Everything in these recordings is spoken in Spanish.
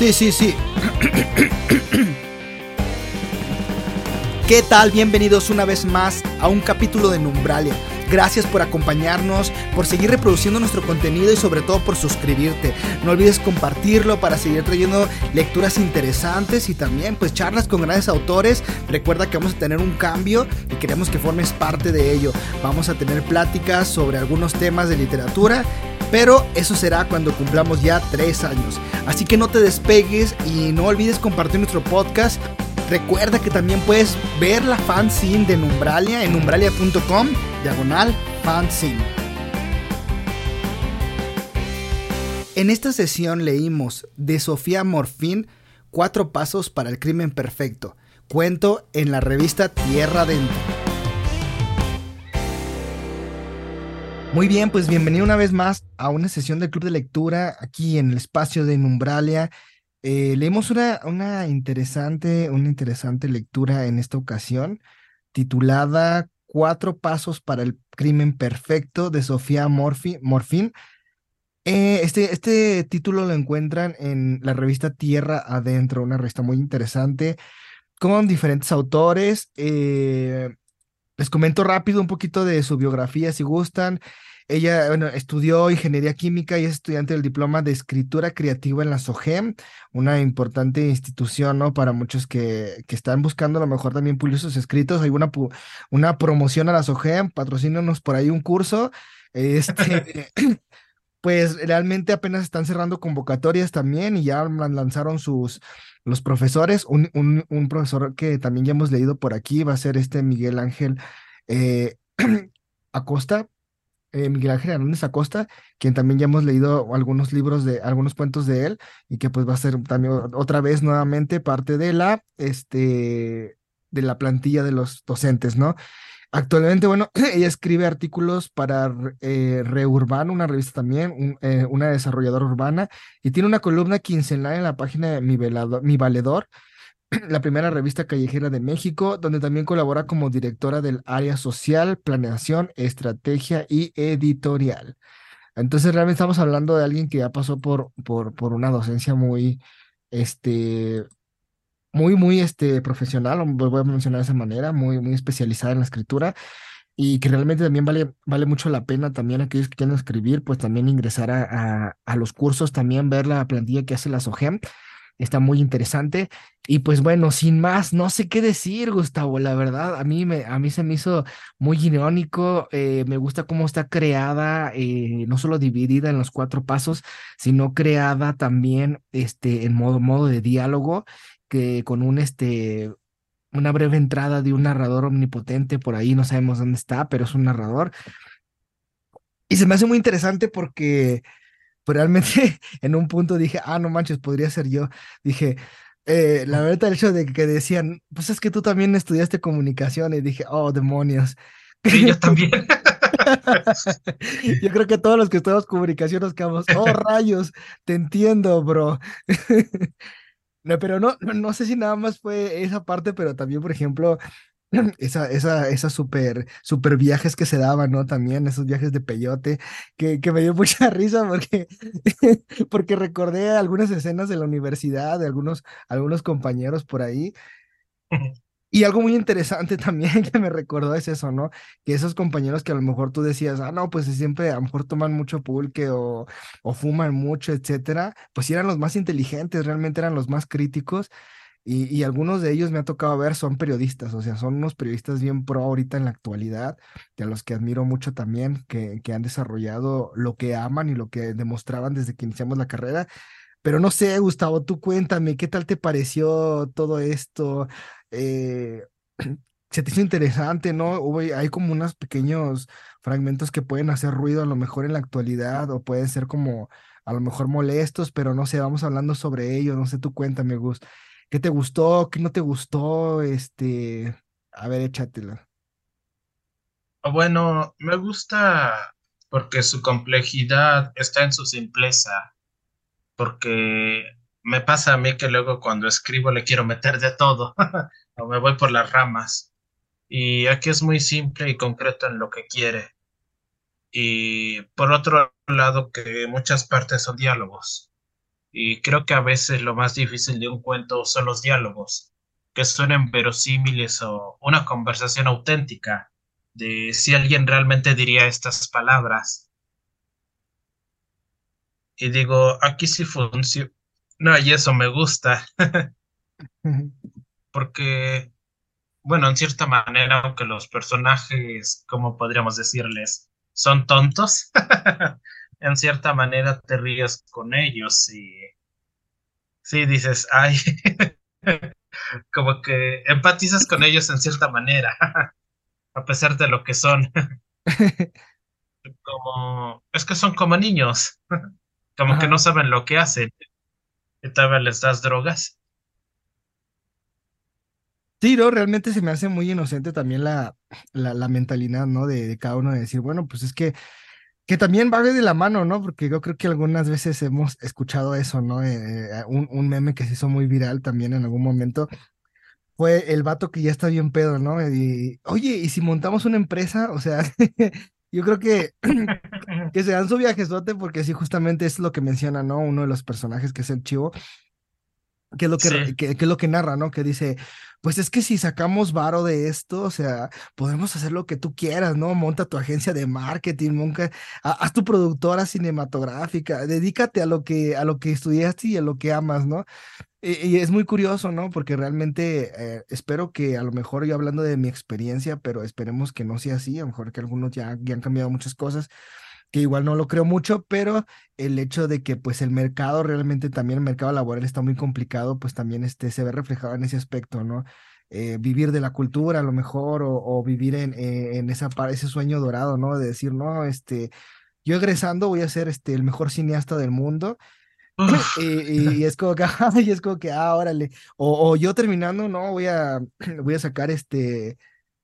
Sí, sí, sí. ¿Qué tal? Bienvenidos una vez más a un capítulo de Numbralia. Gracias por acompañarnos, por seguir reproduciendo nuestro contenido y sobre todo por suscribirte. No olvides compartirlo para seguir trayendo lecturas interesantes y también pues charlas con grandes autores. Recuerda que vamos a tener un cambio y queremos que formes parte de ello. Vamos a tener pláticas sobre algunos temas de literatura pero eso será cuando cumplamos ya tres años. Así que no te despegues y no olvides compartir nuestro podcast. Recuerda que también puedes ver la fanzine de Numbralia en numbralia.com, diagonal fanzine. En esta sesión leímos de Sofía Morfín Cuatro Pasos para el Crimen Perfecto, cuento en la revista Tierra Adentro. Muy bien, pues bienvenido una vez más a una sesión del Club de Lectura aquí en el espacio de Numbralia. Eh, leemos una, una, interesante, una interesante lectura en esta ocasión, titulada Cuatro Pasos para el Crimen Perfecto de Sofía Morfín. Eh, este, este título lo encuentran en la revista Tierra Adentro, una revista muy interesante, con diferentes autores. Eh, les comento rápido un poquito de su biografía si gustan. Ella, bueno, estudió ingeniería química y es estudiante del diploma de escritura creativa en la SOGEM, una importante institución, ¿no? Para muchos que, que están buscando a lo mejor también pulir sus escritos. Hay una, una promoción a la SOGEM, patrocínanos por ahí un curso. Este, pues realmente apenas están cerrando convocatorias también y ya lanzaron sus los profesores. Un, un, un profesor que también ya hemos leído por aquí va a ser este Miguel Ángel eh, Acosta eh, Miguel Ángel Hernández Acosta, quien también ya hemos leído algunos libros de, algunos cuentos de él, y que pues va a ser también otra vez nuevamente parte de la, este, de la plantilla de los docentes, ¿no? Actualmente, bueno, ella escribe artículos para eh, una revista también, eh, una desarrolladora urbana, y tiene una columna quincenal en la página de Mi, Mi Valedor, la primera revista callejera de México, donde también colabora como directora del área social, planeación, estrategia y editorial. Entonces, realmente estamos hablando de alguien que ya pasó por, por, por una docencia muy, este, muy, muy este, profesional, voy a mencionar de esa manera, muy, muy especializada en la escritura y que realmente también vale, vale mucho la pena también aquellos que quieren escribir, pues también ingresar a, a, a los cursos, también ver la plantilla que hace la SOGEM está muy interesante. Y pues bueno, sin más, no sé qué decir, Gustavo, la verdad, a mí, me, a mí se me hizo muy irónico, eh, me gusta cómo está creada, eh, no solo dividida en los cuatro pasos, sino creada también este, en modo, modo de diálogo, que con un, este, una breve entrada de un narrador omnipotente por ahí, no sabemos dónde está, pero es un narrador. Y se me hace muy interesante porque pues, realmente en un punto dije, ah, no manches, podría ser yo. Dije, eh, la verdad, el hecho de que decían, pues es que tú también estudiaste comunicación y dije, oh, demonios. Sí, yo también. yo creo que todos los que estudiamos comunicación nos quedamos, oh, rayos, te entiendo, bro. no, pero no, no sé si nada más fue esa parte, pero también, por ejemplo, esa, esa, esas super, super viajes que se daban, ¿no? También esos viajes de peyote, que, que me dio mucha risa porque, porque recordé algunas escenas de la universidad, de algunos, algunos compañeros por ahí. Y algo muy interesante también que me recordó es eso, ¿no? Que esos compañeros que a lo mejor tú decías, ah, no, pues siempre a lo mejor toman mucho pulque o, o fuman mucho, etcétera, pues eran los más inteligentes, realmente eran los más críticos y, algunos de ellos me ha tocado ver son periodistas, o sea, son unos periodistas bien pro ahorita en la actualidad, de los que admiro mucho también, que, que han desarrollado lo que aman y lo que demostraban desde que iniciamos la carrera. Pero no sé, Gustavo, tú cuéntame, ¿qué tal te pareció todo esto? Eh, se te hizo interesante, ¿no? Hay como unos pequeños fragmentos que pueden hacer ruido a lo mejor en la actualidad o pueden ser como a lo mejor molestos, pero no sé, vamos hablando sobre ello, no sé, tú cuéntame, Gus. ¿Qué te gustó? ¿Qué no te gustó? Este, a ver, échatela. Bueno, me gusta porque su complejidad está en su simpleza, porque me pasa a mí que luego cuando escribo le quiero meter de todo o me voy por las ramas. Y aquí es muy simple y concreto en lo que quiere. Y por otro lado, que muchas partes son diálogos Y creo que a veces lo más difícil de un cuento son los diálogos, que suenen verosímiles o una conversación auténtica de si alguien realmente diría estas palabras. Y digo, aquí sí funciona. No, y eso me gusta, porque, bueno, en cierta manera, aunque los personajes, como podríamos decirles, son tontos, en cierta manera te ríes con ellos y sí dices, ay, como que empatizas con ellos en cierta manera, a pesar de lo que son. Como, es que son como niños, como que no saben lo que hacen. Y todavía les das drogas. Sí, ¿no? Realmente se me hace muy inocente también la, la, la mentalidad, ¿no? De, de cada uno de decir, bueno, pues es que, que también va de la mano, ¿no? Porque yo creo que algunas veces hemos escuchado eso, ¿no? Eh, eh, un, un meme que se hizo muy viral también en algún momento fue el vato que ya está bien pedo, ¿no? Y, oye, ¿y si montamos una empresa? O sea, yo creo que, que se dan su viajezote porque sí, justamente es lo que menciona, ¿no? Uno de los personajes que es el chivo que es lo que, Sí. que, que es lo que narra, ¿no? Que dice, pues es que si sacamos varo de esto, o sea, podemos hacer lo que tú quieras, ¿no? Monta tu agencia de marketing, monta, ha- haz tu productora cinematográfica, dedícate a lo que, a lo que estudiaste y a lo que amas, ¿no? Y, es muy curioso, ¿no? Porque realmente eh, espero que a lo mejor yo hablando de mi experiencia, pero esperemos que no sea así, a lo mejor que algunos ya, ya han cambiado muchas cosas que igual no lo creo mucho, pero el hecho de que pues el mercado realmente también el mercado laboral está muy complicado, pues también este, se ve reflejado en ese aspecto, ¿no? Eh, vivir de la cultura a lo mejor o, vivir en, eh, en esa, ese sueño dorado, ¿no? De decir, no, este, yo egresando voy a ser este, el mejor cineasta del mundo Uf. y, y es como que, y es como que, ah, órale, o, o yo terminando, no, voy a, voy a sacar este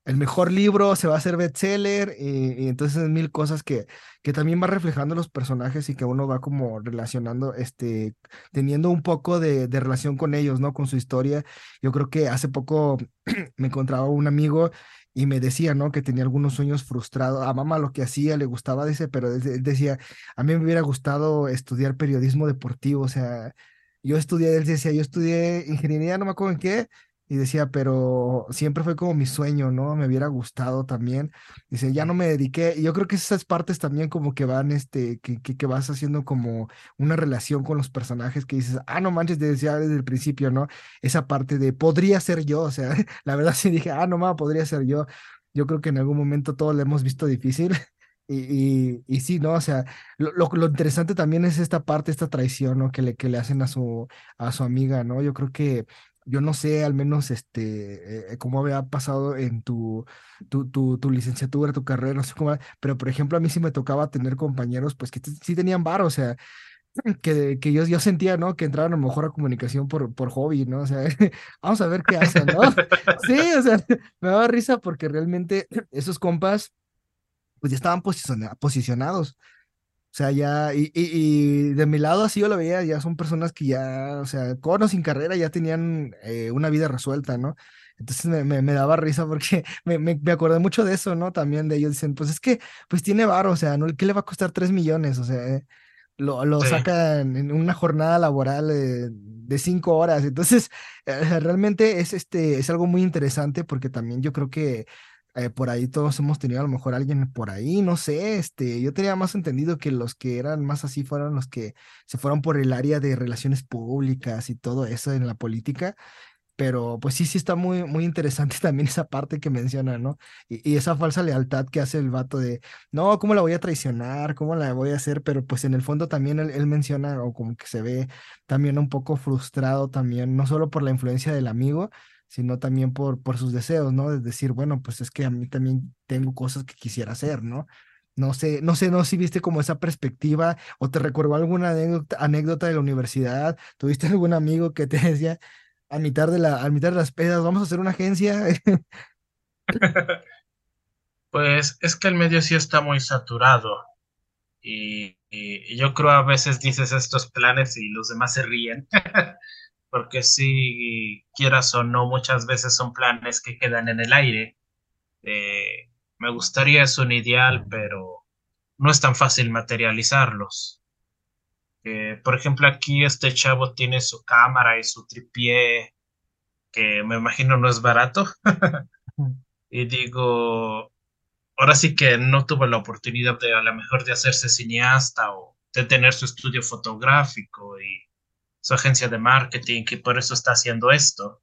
el mejor libro se va a hacer bestseller y, y entonces mil cosas que, que también va reflejando los personajes y que uno va como relacionando, este, teniendo un poco de, de relación con ellos, ¿no? Con su historia. Yo creo que hace poco me encontraba un amigo y me decía, ¿no? Que tenía algunos sueños frustrados. A mamá lo que hacía le gustaba, dice, pero él decía, a mí me hubiera gustado estudiar periodismo deportivo, o sea, yo estudié, él decía, yo estudié ingeniería, no me acuerdo en qué y decía, pero siempre fue como mi sueño, ¿no? Me hubiera gustado también. Dice, ya no me dediqué. Yo creo que esas partes también como que van, este, que, que, vas haciendo como una relación con los personajes que dices, ah, no manches, decía desde el principio, ¿no? Esa parte de podría ser yo, o sea, la verdad sí dije, ah, no más, podría ser yo. Yo creo que en algún momento todos lo hemos visto difícil. Y, y, y sí, ¿no? O sea, lo, lo, lo interesante también es esta parte, esta traición, ¿no? Que le, que le hacen a su, a su amiga, ¿no? Yo creo que yo no sé, al menos, este, eh, cómo había pasado en tu, tu, tu, tu licenciatura, tu carrera, no sé cómo, pero por ejemplo, a mí sí me tocaba tener compañeros, pues, que sí tenían varo, o sea, que, que yo, yo sentía, ¿no? Que entraban a lo mejor a comunicación por, por hobby, ¿no? O sea, vamos a ver qué hacen, ¿no? Sí, o sea, me daba risa porque realmente esos compas, pues, ya estaban posiciona- posicionados. O sea, ya, y, y, y de mi lado así yo lo veía, ya son personas que ya, o sea, con o sin carrera ya tenían eh, una vida resuelta, ¿no? Entonces me, me, me daba risa porque me, me, acordé mucho de eso, ¿no? También de ellos dicen, pues es que, pues tiene varo, o sea, ¿no? ¿Qué le va a costar tres millones? O sea, eh, lo, lo Sí. sacan en una jornada laboral eh, de cinco horas. Entonces, realmente es, este, es algo muy interesante porque también yo creo que eh, por ahí todos hemos tenido a lo mejor alguien por ahí, no sé, este, yo tenía más entendido que los que eran más así fueron los que se fueron por el área de relaciones públicas y todo eso en la política. Pero pues sí, sí está muy, muy interesante también esa parte que menciona, ¿no? Y, esa falsa lealtad que hace el vato de, no, ¿cómo la voy a traicionar? ¿Cómo la voy a hacer? Pero pues en el fondo también él, él menciona o como que se ve también un poco frustrado también, no solo por la influencia del amigo, sino también por, por sus deseos, ¿no? De decir, bueno, pues es que a mí también tengo cosas que quisiera hacer, ¿no? No sé, no sé, no si viste como esa perspectiva o te recuerdo alguna anécdota, de la universidad, ¿tuviste algún amigo que te decía a mitad de la, a mitad de las pedas, vamos a hacer una agencia. Pues es que el medio sí está muy saturado y- y yo creo a veces dices estos planes y los demás se ríen, porque si quieras o no, muchas veces son planes que quedan en el aire. Eh, me gustaría es un ideal, pero no es tan fácil materializarlos. Eh, por ejemplo, aquí este chavo tiene su cámara y su tripié, que me imagino no es barato. y digo, ahora sí que no tuvo la oportunidad de a lo mejor de hacerse cineasta o de tener su estudio fotográfico y su agencia de marketing, y por eso está haciendo esto.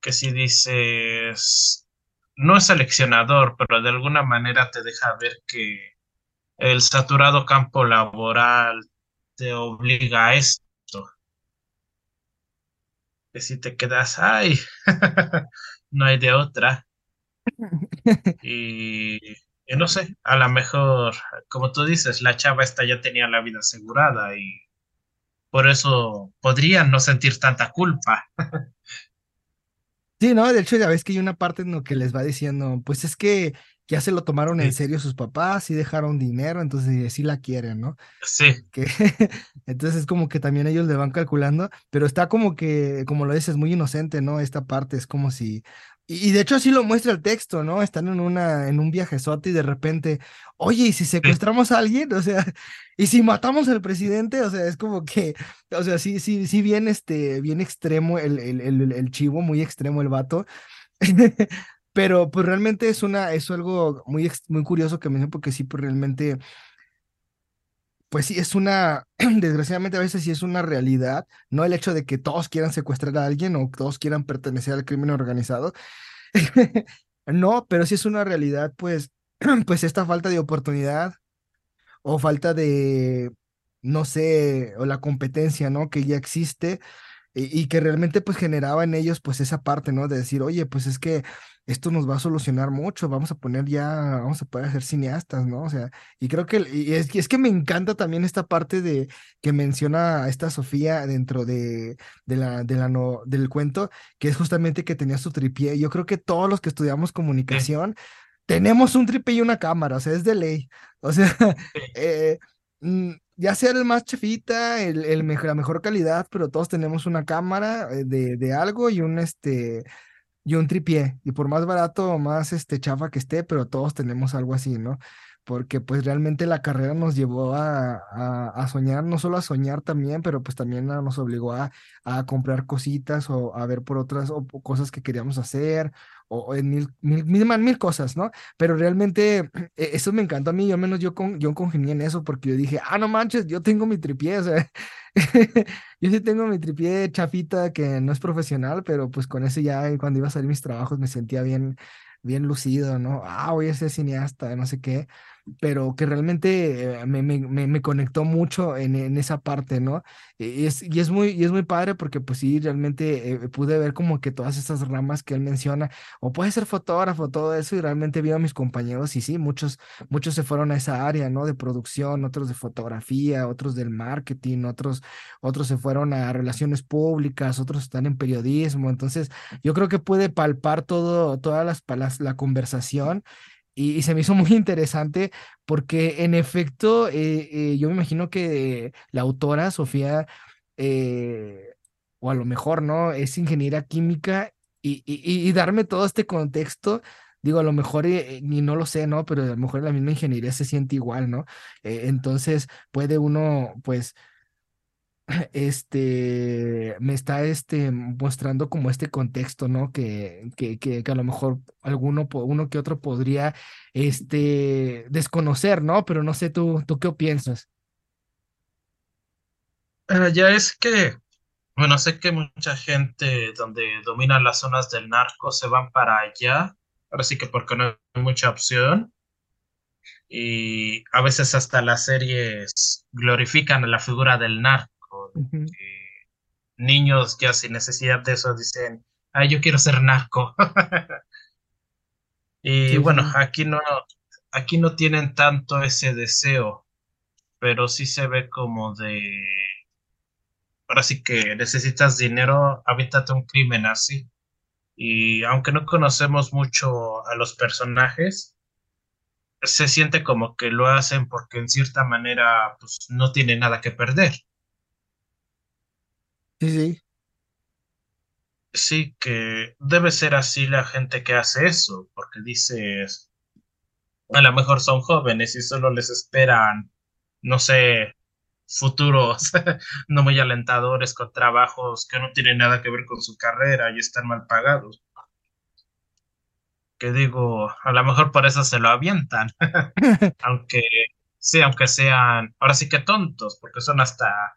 Que si dices, no es seleccionador, pero de alguna manera te deja ver que el saturado campo laboral te obliga a esto. Que si te quedas, ay, no hay de otra. y, no sé, a lo mejor, como tú dices, la chava esta ya tenía la vida asegurada y por eso podrían no sentir tanta culpa. Sí, ¿no? De hecho, ya ves que hay una parte en lo que les va diciendo, pues es que ya se lo tomaron en serio sus papás, sí dejaron dinero, entonces sí la quieren, ¿no? Sí. Que, entonces es como que también ellos le van calculando, pero está como que, como lo dices, muy inocente, ¿no? Esta parte es como si, y, de hecho así lo muestra el texto, ¿no? Están en una, en un viajezote y de repente, oye, ¿y si secuestramos a alguien? O sea, ¿y si matamos al presidente? O sea, es como que, o sea, sí, sí, sí, bien, este, bien extremo el, el, el, el chivo, muy extremo el vato. Pero pues realmente es una, es algo muy, muy curioso que me dice porque sí, pues realmente, pues sí, es una, desgraciadamente a veces sí es una realidad, no el hecho de que todos quieran secuestrar a alguien o todos quieran pertenecer al crimen organizado. no, pero sí es una realidad, pues, pues esta falta de oportunidad o falta de, no sé, o la competencia, ¿no? Que ya existe y, y que realmente pues generaba en ellos pues esa parte, ¿no? De decir, oye, pues es que esto nos va a solucionar mucho, vamos a poner ya, vamos a poder ser cineastas, ¿no? O sea, y creo que, y es, es que me encanta también esta parte de que menciona a esta Sofía dentro de, de la, de la no, del cuento, que es justamente que tenía su tripié. Yo creo que todos los que estudiamos comunicación tenemos un tripié y una cámara, o sea, es de ley. O sea, eh, ya sea el más chefita, el, el mejor, la mejor calidad, pero todos tenemos una cámara eh, de, de algo y un este y un tripié, y por más barato o más este, chafa que esté, pero todos tenemos algo así, ¿no? Porque pues realmente la carrera nos llevó a, a, soñar, no solo a soñar también, pero pues también nos obligó a, a comprar cositas o a ver por otras o, cosas que queríamos hacer o, en mil, mil, mil, mil, cosas, ¿no? Pero realmente e, eso me encantó a mí, yo menos yo, con, yo congenié en eso porque yo dije, ah, no manches, yo tengo mi tripié, o sea, yo sí tengo mi tripié chafita que no es profesional, pero pues con ese ya cuando iba a salir mis trabajos me sentía bien, bien lucido, ¿no? Ah, voy a ser cineasta, no sé qué pero que realmente eh, me, me, me, conectó mucho en, en, esa parte, ¿no? Y es, y es, muy, y es muy padre porque pues sí, realmente eh, pude ver como que todas esas ramas que él menciona, o puede ser fotógrafo, todo eso, y realmente vi a mis compañeros y sí, muchos, muchos se fueron a esa área, ¿no? De producción, otros de fotografía, otros del marketing, otros, otros se fueron a relaciones públicas, otros están en periodismo, entonces yo creo que pude palpar todo, todas las, las la conversación y, se me hizo muy interesante porque en efecto eh, eh, yo me imagino que la autora, Sofía, eh, o a lo mejor, ¿no? Es ingeniera química y, y, darme todo este contexto. Digo, a lo mejor ni no lo sé, ¿no? Pero a lo mejor la misma ingeniería se siente igual, ¿no? entonces puede uno, pues, este, me está este, mostrando como este contexto, ¿no? Que, que, que, a lo mejor alguno, uno que otro podría, este, desconocer, ¿no? Pero no sé, tú, tú qué piensas. Eh, ya es que, bueno, sé que mucha gente donde dominan las zonas del narco se van para allá, ahora sí que porque no hay mucha opción, y a veces hasta las series glorifican la figura del narco niños ya sin necesidad de eso dicen, ay, yo quiero ser narco. y bueno, aquí no, aquí no tienen tanto ese deseo, pero sí se ve como de, ahora sí que necesitas dinero, habítate un crimen así. Y aunque no conocemos mucho a los personajes, se siente como que lo hacen porque en cierta manera pues, no tiene nada que perder. Sí, sí. Sí, que debe ser así la gente que hace eso, porque dices, a lo mejor son jóvenes y solo les esperan, no sé, futuros no muy alentadores con trabajos que no tienen nada que ver con su carrera y están mal pagados. Que digo, a lo mejor por eso se lo avientan, aunque sí, aunque sean, ahora sí que tontos, porque son hasta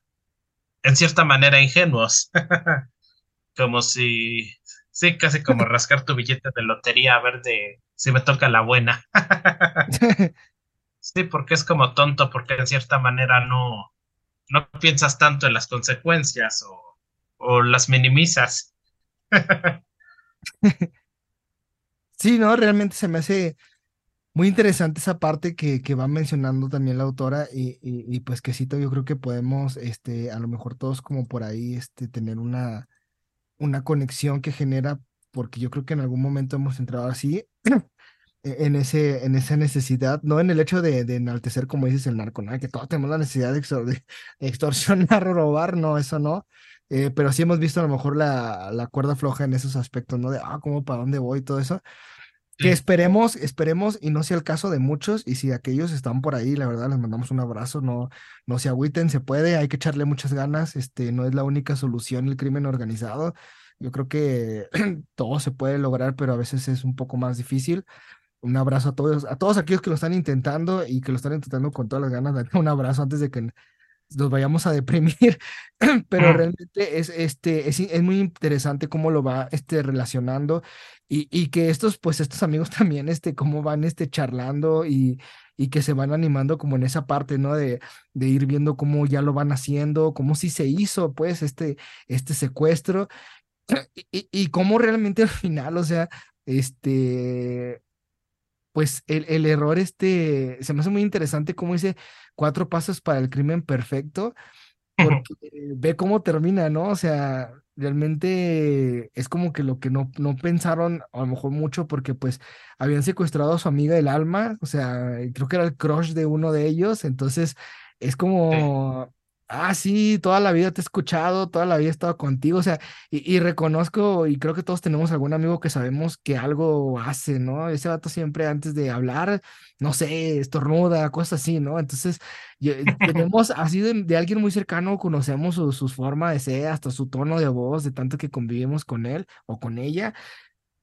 en cierta manera ingenuos, como si, sí, casi como rascar tu billete de lotería a ver de si me toca la buena. sí, porque es como tonto, porque en cierta manera no, no piensas tanto en las consecuencias o, o las minimizas. sí, no, realmente se me hace muy interesante esa parte que, que va mencionando también la autora y, y, pues que sí, yo creo que podemos, este, a lo mejor todos como por ahí, este, tener una, una conexión que genera, porque yo creo que en algún momento hemos entrado así e, en, ese, en esa necesidad, no en el hecho de, de enaltecer, como dices, el narco, ¿no? que todos tenemos la necesidad de, extorsionar o robar, no, eso no. Eh, pero sí hemos visto a lo mejor la, la cuerda floja en esos aspectos, ¿no? De, ah, ¿cómo, para dónde voy? Todo eso. Que esperemos, esperemos y no sea el caso de muchos. Y si aquellos están por ahí, la verdad, les mandamos un abrazo. No, no se agüiten, se puede, hay que echarle muchas ganas. Este, no es la única solución el crimen organizado. Yo creo que todo se puede lograr, pero a veces es un poco más difícil. Un abrazo a todos, a todos aquellos que lo están intentando y que lo están intentando con todas las ganas. Un abrazo antes de que nos vayamos a deprimir, pero realmente es, este, es, es, muy interesante cómo lo va este, relacionando y, y, que estos, pues estos amigos también, este, cómo van este, charlando y, y que se van animando como en esa parte, ¿no? De, de ir viendo cómo ya lo van haciendo, cómo sí se hizo, pues, este, este secuestro y, y cómo realmente al final, o sea, este, pues el, el, error este, se me hace muy interesante cómo dice cuatro pasos para el crimen perfecto, porque ve cómo termina, ¿no? O sea, realmente es como que lo que no, no pensaron a lo mejor mucho porque pues habían secuestrado a su amiga del alma, o sea, creo que era el crush de uno de ellos, entonces es como, Ah, sí, toda la vida te he escuchado, toda la vida he estado contigo, o sea, y, reconozco y creo que todos tenemos algún amigo que sabemos que algo hace, ¿no? Ese vato siempre antes de hablar, no sé, estornuda, cosas así, ¿no? Entonces, tenemos así de, alguien muy cercano, conocemos su, su, forma de ser, hasta su tono de voz, de tanto que convivimos con él o con ella,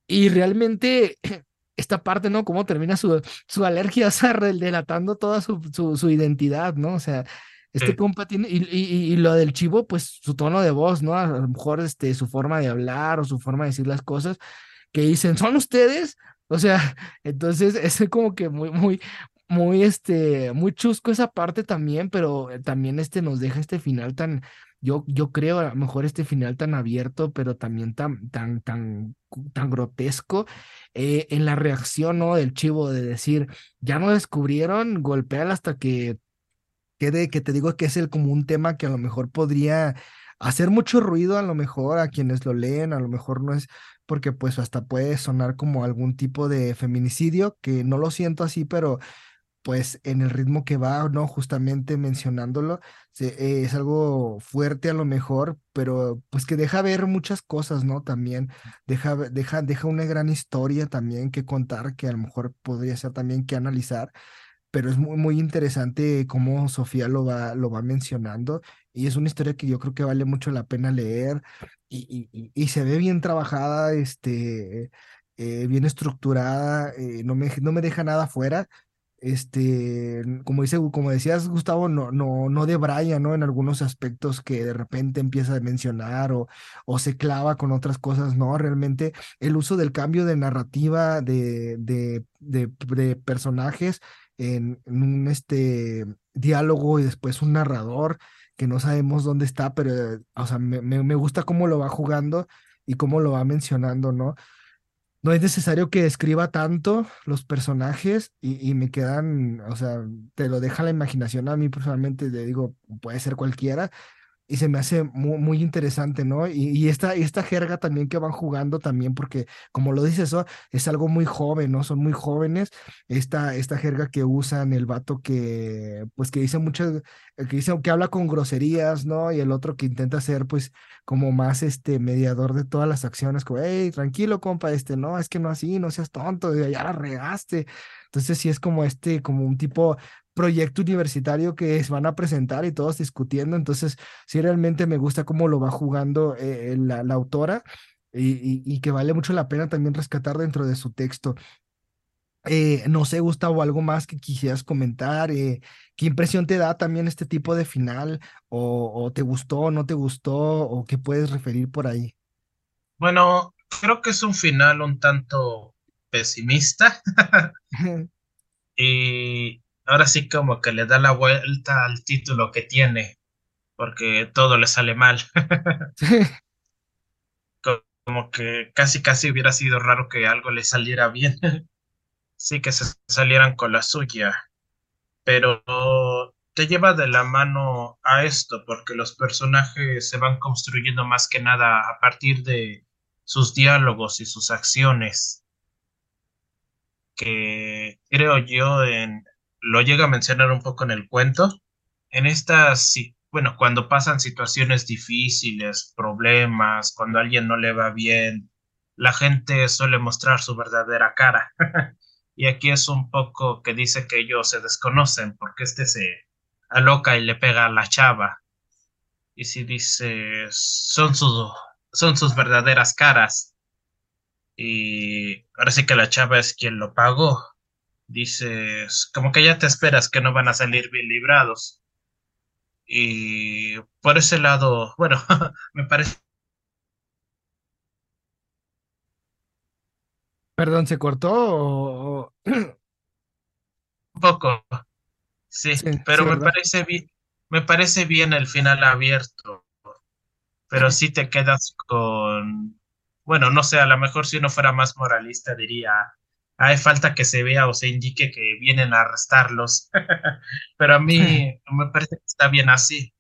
y realmente esta parte, ¿no? Cómo termina su, su alergia, o sea, delatando toda su, su, su identidad, ¿no? O sea, este compa tiene, y, y, y, lo del chivo, pues su tono de voz, ¿no? A lo mejor este, su forma de hablar o su forma de decir las cosas, que dicen, ¿son ustedes? O sea, entonces es como que muy, muy, muy, este, muy chusco esa parte también, pero también este nos deja este final tan, yo, yo creo a lo mejor este final tan abierto, pero también tan, tan, tan, tan grotesco eh, en la reacción, ¿no? Del chivo de decir, ya no descubrieron, golpear hasta que que te digo que es el, como un tema que a lo mejor podría hacer mucho ruido, a lo mejor a quienes lo leen, a lo mejor no es porque pues hasta puede sonar como algún tipo de feminicidio, que no lo siento así, pero pues en el ritmo que va, ¿no? Justamente mencionándolo, es algo fuerte a lo mejor, pero pues que deja ver muchas cosas, ¿no? También deja, deja, deja una gran historia también que contar, que a lo mejor podría ser también que analizar pero es muy, muy interesante cómo Sofía lo va, lo va mencionando y es una historia que yo creo que vale mucho la pena leer y, y, y se ve bien trabajada, este, eh, bien estructurada, eh, no, me, no me deja nada fuera. Este, como dice, como decías, Gustavo, no, no, no de Brian, ¿no? En algunos aspectos que de repente empieza a mencionar o, o se clava con otras cosas, no, realmente el uso del cambio de narrativa de, de, de, de personajes en, un este, diálogo y después un narrador que no sabemos dónde está, pero, o sea, me, me, gusta cómo lo va jugando y cómo lo va mencionando, ¿no? No es necesario que escriba tanto los personajes y, y, me quedan, o sea, te lo deja la imaginación. A mí personalmente le digo, puede ser cualquiera, y se me hace muy, muy interesante, ¿no? Y, esta, esta jerga también que van jugando también, porque como lo dices, eso es algo muy joven, ¿no? Son muy jóvenes, esta, esta jerga que usan, el vato que, pues que dice muchas, que dice, que habla con groserías, ¿no? Y el otro que intenta ser, pues, como más, este, mediador de todas las acciones, como, hey, tranquilo, compa, este, no, es que no así, no seas tonto, ya la regaste. Entonces sí es como este, como un tipo proyecto universitario que se van a presentar y todos discutiendo. Entonces, sí, realmente me gusta cómo lo va jugando eh, la, la, autora y, y, que vale mucho la pena también rescatar dentro de su texto. Eh, no sé, Gustavo, algo más que quisieras comentar. Eh, ¿Qué impresión te da también este tipo de final? ¿O, o te gustó, no te gustó? ¿O qué puedes referir por ahí? Bueno, creo que es un final un tanto pesimista. y ahora sí como que le da la vuelta al título que tiene, porque todo le sale mal. como que casi casi hubiera sido raro que algo le saliera bien. sí que se salieran con la suya, pero te lleva de la mano a esto, porque los personajes se van construyendo más que nada a partir de sus diálogos y sus acciones, que creo yo en, lo llega a mencionar un poco en el cuento, en estas, bueno, cuando pasan situaciones difíciles, problemas, cuando a alguien no le va bien, la gente suele mostrar su verdadera cara. Y aquí es un poco que dice que ellos se desconocen porque este se aloca y le pega a la chava. Y si dice, son, sus son sus verdaderas caras. Y parece que la chava es quien lo pagó. Dices, como que ya te esperas que no van a salir bien librados. Y por ese lado, bueno, me parece Perdón, ¿se cortó Un poco, sí, pero me parece bien, me parece bien el final abierto, pero sí te quedas con, bueno, no sé, a lo mejor si uno fuera más moralista diría, hay falta que se vea o se indique que vienen a arrestarlos, pero a mí me parece que está bien así.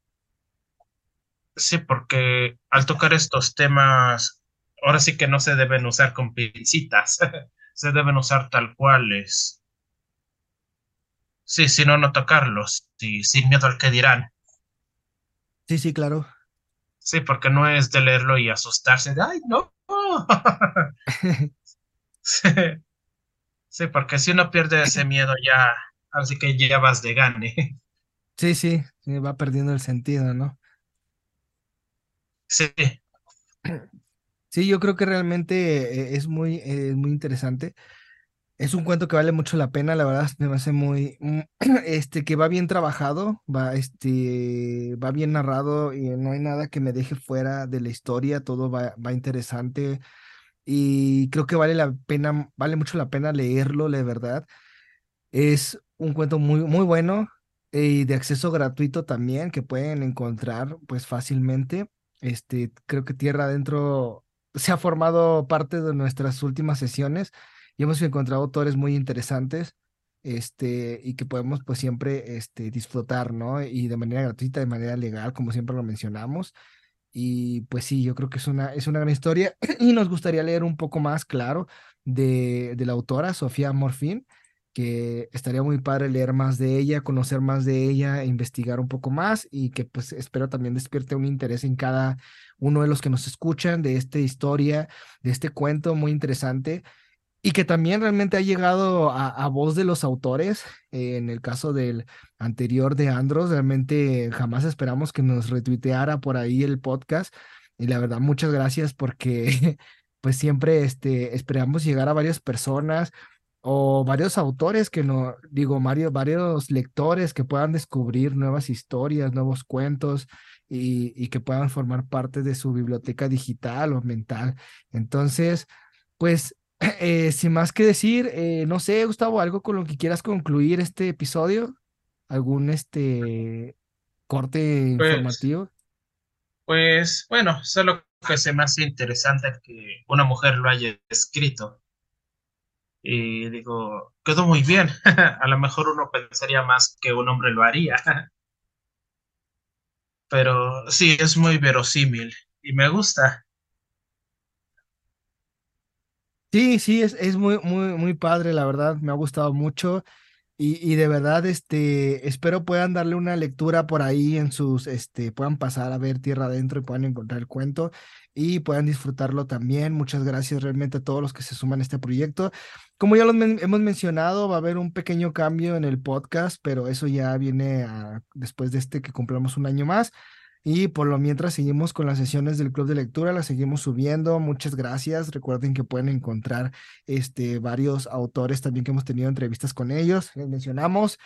Sí, porque al tocar estos temas ahora sí que no se deben usar con pincitas, se deben usar tal cuales. Sí, si no, no tocarlos, sí, sin miedo al que dirán. Sí, sí, claro. Sí, porque no es de leerlo y asustarse de, ay, no. sí. Sí, porque si uno pierde ese miedo ya, así que ya vas de gane. Sí, sí, va perdiendo el sentido, ¿no? Sí. Sí, yo creo que realmente eh, es muy, eh, muy interesante. Es un cuento que vale mucho la pena, la verdad, me hace muy, mm, este, que va bien trabajado, va, este, va bien narrado y no hay nada que me deje fuera de la historia, todo va, va interesante y creo que vale la pena, vale mucho la pena leerlo, la verdad. Es un cuento muy, muy bueno y de acceso gratuito también que pueden encontrar pues fácilmente. Este, creo que Tierra Adentro se ha formado parte de nuestras últimas sesiones y hemos encontrado autores muy interesantes este, y que podemos pues siempre este, disfrutar, ¿no? Y de manera gratuita, de manera legal, como siempre lo mencionamos. Y pues sí, yo creo que es una, es una gran historia y nos gustaría leer un poco más, claro, de, de la autora, Sofía Morfín, que estaría muy padre leer más de ella, conocer más de ella, investigar un poco más y que pues espero también despierte un interés en cada uno de los que nos escuchan de esta historia, de este cuento muy interesante y que también realmente ha llegado a, voz de los autores. en el caso del anterior de Andros, realmente jamás esperamos que nos retuiteara por ahí el podcast. Y la verdad, muchas gracias porque pues siempre este, esperamos llegar a varias personas o varios autores que no, digo, varios, varios lectores que puedan descubrir nuevas historias, nuevos cuentos y, que puedan formar parte de su biblioteca digital o mental. Entonces, pues, eh, sin más que decir, eh, no sé, Gustavo, algo con lo que quieras concluir este episodio, algún este corte pues, informativo. Pues bueno, solo que se me hace interesante que una mujer lo haya escrito y digo, quedó muy bien. a lo mejor uno pensaría más que un hombre lo haría. Pero sí, es muy verosímil y me gusta. Sí, sí, es, es muy, muy, muy padre, la verdad, me ha gustado mucho. Y, de verdad, este, espero puedan darle una lectura por ahí en sus, este, puedan pasar a ver Tierra Adentro y puedan encontrar el cuento y puedan disfrutarlo también. Muchas gracias realmente a todos los que se suman a este proyecto. Como ya lo hemos mencionado, va a haber un pequeño cambio en el podcast, pero eso ya viene después de este que cumplamos un año más. Y por lo mientras seguimos con las sesiones del Club de Lectura, las seguimos subiendo. Muchas gracias. Recuerden que pueden encontrar este, varios autores también que hemos tenido entrevistas con ellos. Les mencionamos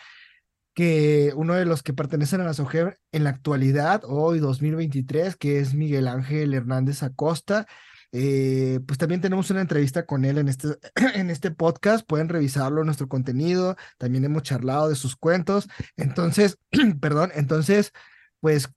que uno de los que pertenecen a la SOGER en la actualidad, hoy 2023, que es Miguel Ángel Hernández Acosta. Eh, pues también tenemos una entrevista con él en este, en este podcast. Pueden revisarlo nuestro contenido. También hemos charlado de sus cuentos. Entonces, perdón, entonces, pues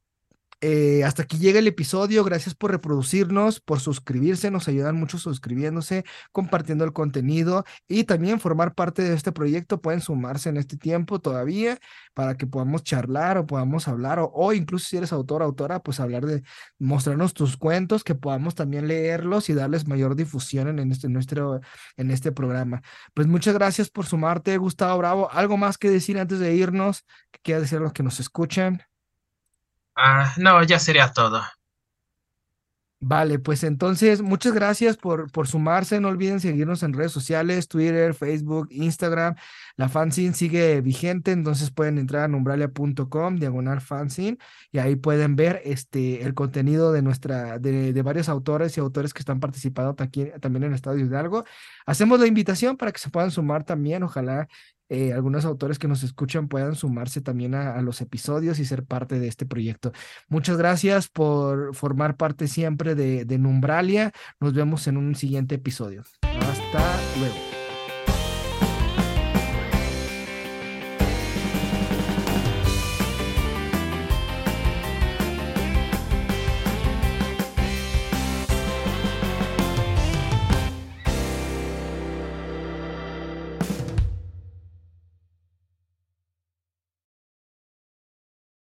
eh, hasta aquí llega el episodio. Gracias por reproducirnos, por suscribirse. Nos ayudan mucho suscribiéndose, compartiendo el contenido y también formar parte de este proyecto. Pueden sumarse en este tiempo todavía para que podamos charlar o podamos hablar o, incluso si eres autor o autora, pues hablar de mostrarnos tus cuentos, que podamos también leerlos y darles mayor difusión en este, nuestro, en este programa. Pues muchas gracias por sumarte, Gustavo Bravo. ¿Algo más que decir antes de irnos? ¿Qué quiera decir a los que nos escuchan? Ah, no, ya sería todo. Vale, pues entonces muchas gracias por, por sumarse. No olviden seguirnos en redes sociales, Twitter, Facebook, Instagram. La fanzine sigue vigente, entonces pueden entrar a numbralia.com, diagonal fanzine, y ahí pueden ver este, el contenido de nuestra, de, de varios autores y autores que están participando aquí, también en el Estadio Hidalgo. Hacemos la invitación para que se puedan sumar también. Ojalá eh, algunos autores que nos escuchan puedan sumarse también a, los episodios y ser parte de este proyecto. Muchas gracias por formar parte siempre de, de Numbralia. Nos vemos en un siguiente episodio. Hasta luego.